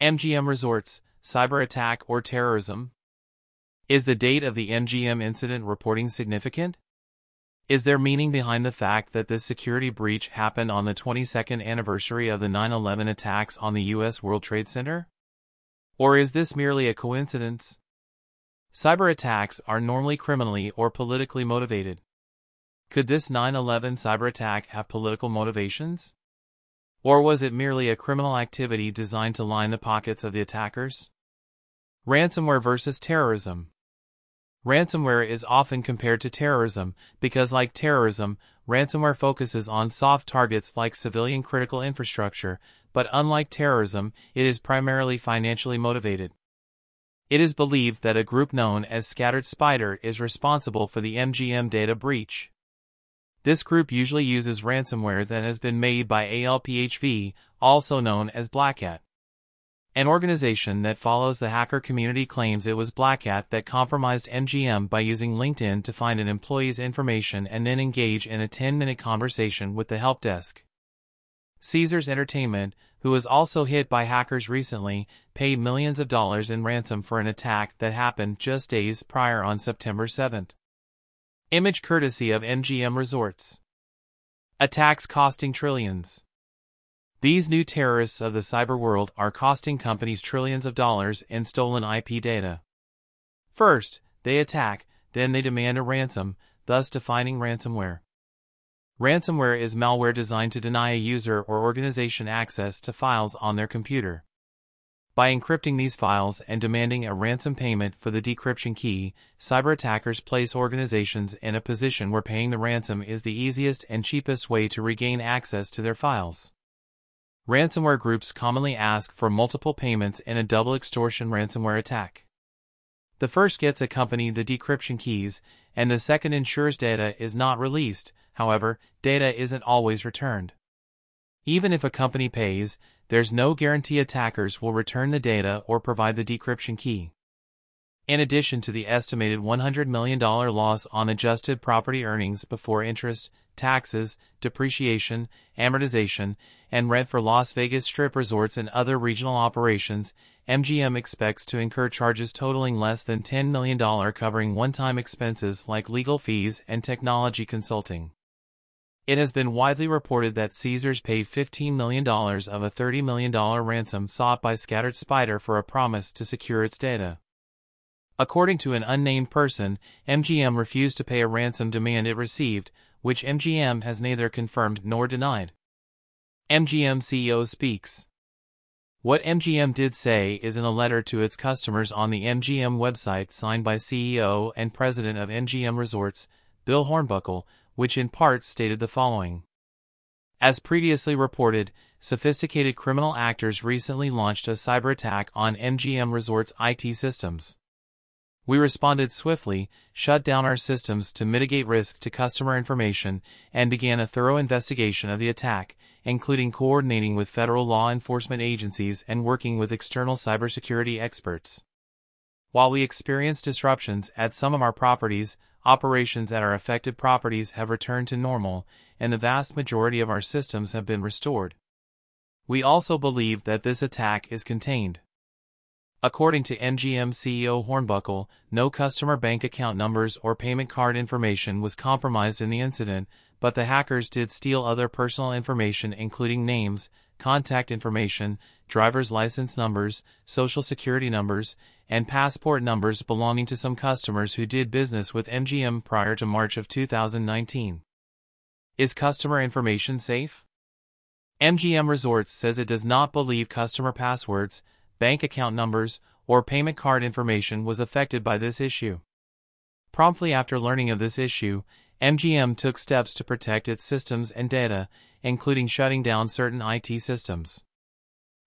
MGM Resorts, cyber attack or terrorism? Is the date of the MGM incident reporting significant? Is there meaning behind the fact that this security breach happened on the 22nd anniversary of the 9 11 attacks on the U.S. World Trade Center? Or is this merely a coincidence? Cyber attacks are normally criminally or politically motivated. Could this 9 11 cyber attack have political motivations? Or was it merely a criminal activity designed to line the pockets of the attackers? Ransomware versus terrorism. Ransomware is often compared to terrorism because, like terrorism, ransomware focuses on soft targets like civilian critical infrastructure, but unlike terrorism, it is primarily financially motivated. It is believed that a group known as Scattered Spider is responsible for the MGM data breach. This group usually uses ransomware that has been made by ALPHV, also known as BlackCat. An organization that follows the hacker community claims it was BlackCat that compromised MGM by using LinkedIn to find an employee's information and then engage in a 10-minute conversation with the help desk. Caesars Entertainment, who was also hit by hackers recently, paid millions of dollars in ransom for an attack that happened just days prior on September 7. Image courtesy of MGM Resorts. Attacks costing trillions. These new terrorists of the cyber world are costing companies trillions of dollars in stolen IP data. First, they attack, then they demand a ransom, thus defining ransomware. Ransomware is malware designed to deny a user or organization access to files on their computer. By encrypting these files and demanding a ransom payment for the decryption key, cyber attackers place organizations in a position where paying the ransom is the easiest and cheapest way to regain access to their files. Ransomware groups commonly ask for multiple payments in a double extortion ransomware attack. The first gets a company the decryption keys, and the second ensures data is not released, however, data isn't always returned. Even if a company pays, there's no guarantee attackers will return the data or provide the decryption key. In addition to the estimated $100 million loss on adjusted property earnings before interest, taxes, depreciation, amortization, and rent for Las Vegas Strip resorts and other regional operations, MGM expects to incur charges totaling less than $10 million covering one-time expenses like legal fees and technology consulting. It has been widely reported that Caesars paid $15 million of a $30 million ransom sought by Scattered Spider for a promise to secure its data. According to an unnamed person, MGM refused to pay a ransom demand it received, which MGM has neither confirmed nor denied. MGM CEO speaks. What MGM did say is in a letter to its customers on the MGM website signed by CEO and President of MGM Resorts, Bill Hornbuckle, which in part stated the following. As previously reported, sophisticated criminal actors recently launched a cyber attack on MGM Resorts IT systems. We responded swiftly, shut down our systems to mitigate risk to customer information, and began a thorough investigation of the attack, including coordinating with federal law enforcement agencies and working with external cybersecurity experts. While we experienced disruptions at some of our properties, operations at our affected properties have returned to normal, and the vast majority of our systems have been restored. We also believe that this attack is contained. According to MGM CEO Hornbuckle, no customer bank account numbers or payment card information was compromised in the incident, but the hackers did steal other personal information including names, contact information, driver's license numbers, social security numbers, and passport numbers belonging to some customers who did business with MGM prior to March of 2019. Is customer information safe? MGM Resorts says it does not believe customer passwords, bank account numbers, or payment card information was affected by this issue. Promptly after learning of this issue, MGM took steps to protect its systems and data, including shutting down certain IT systems.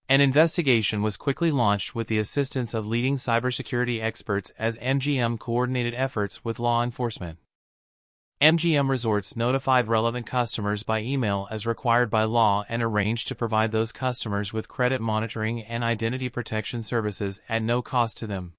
An investigation was quickly launched with the assistance of leading cybersecurity experts as MGM coordinated efforts with law enforcement. MGM Resorts notified relevant customers by email as required by law and arranged to provide those customers with credit monitoring and identity protection services at no cost to them.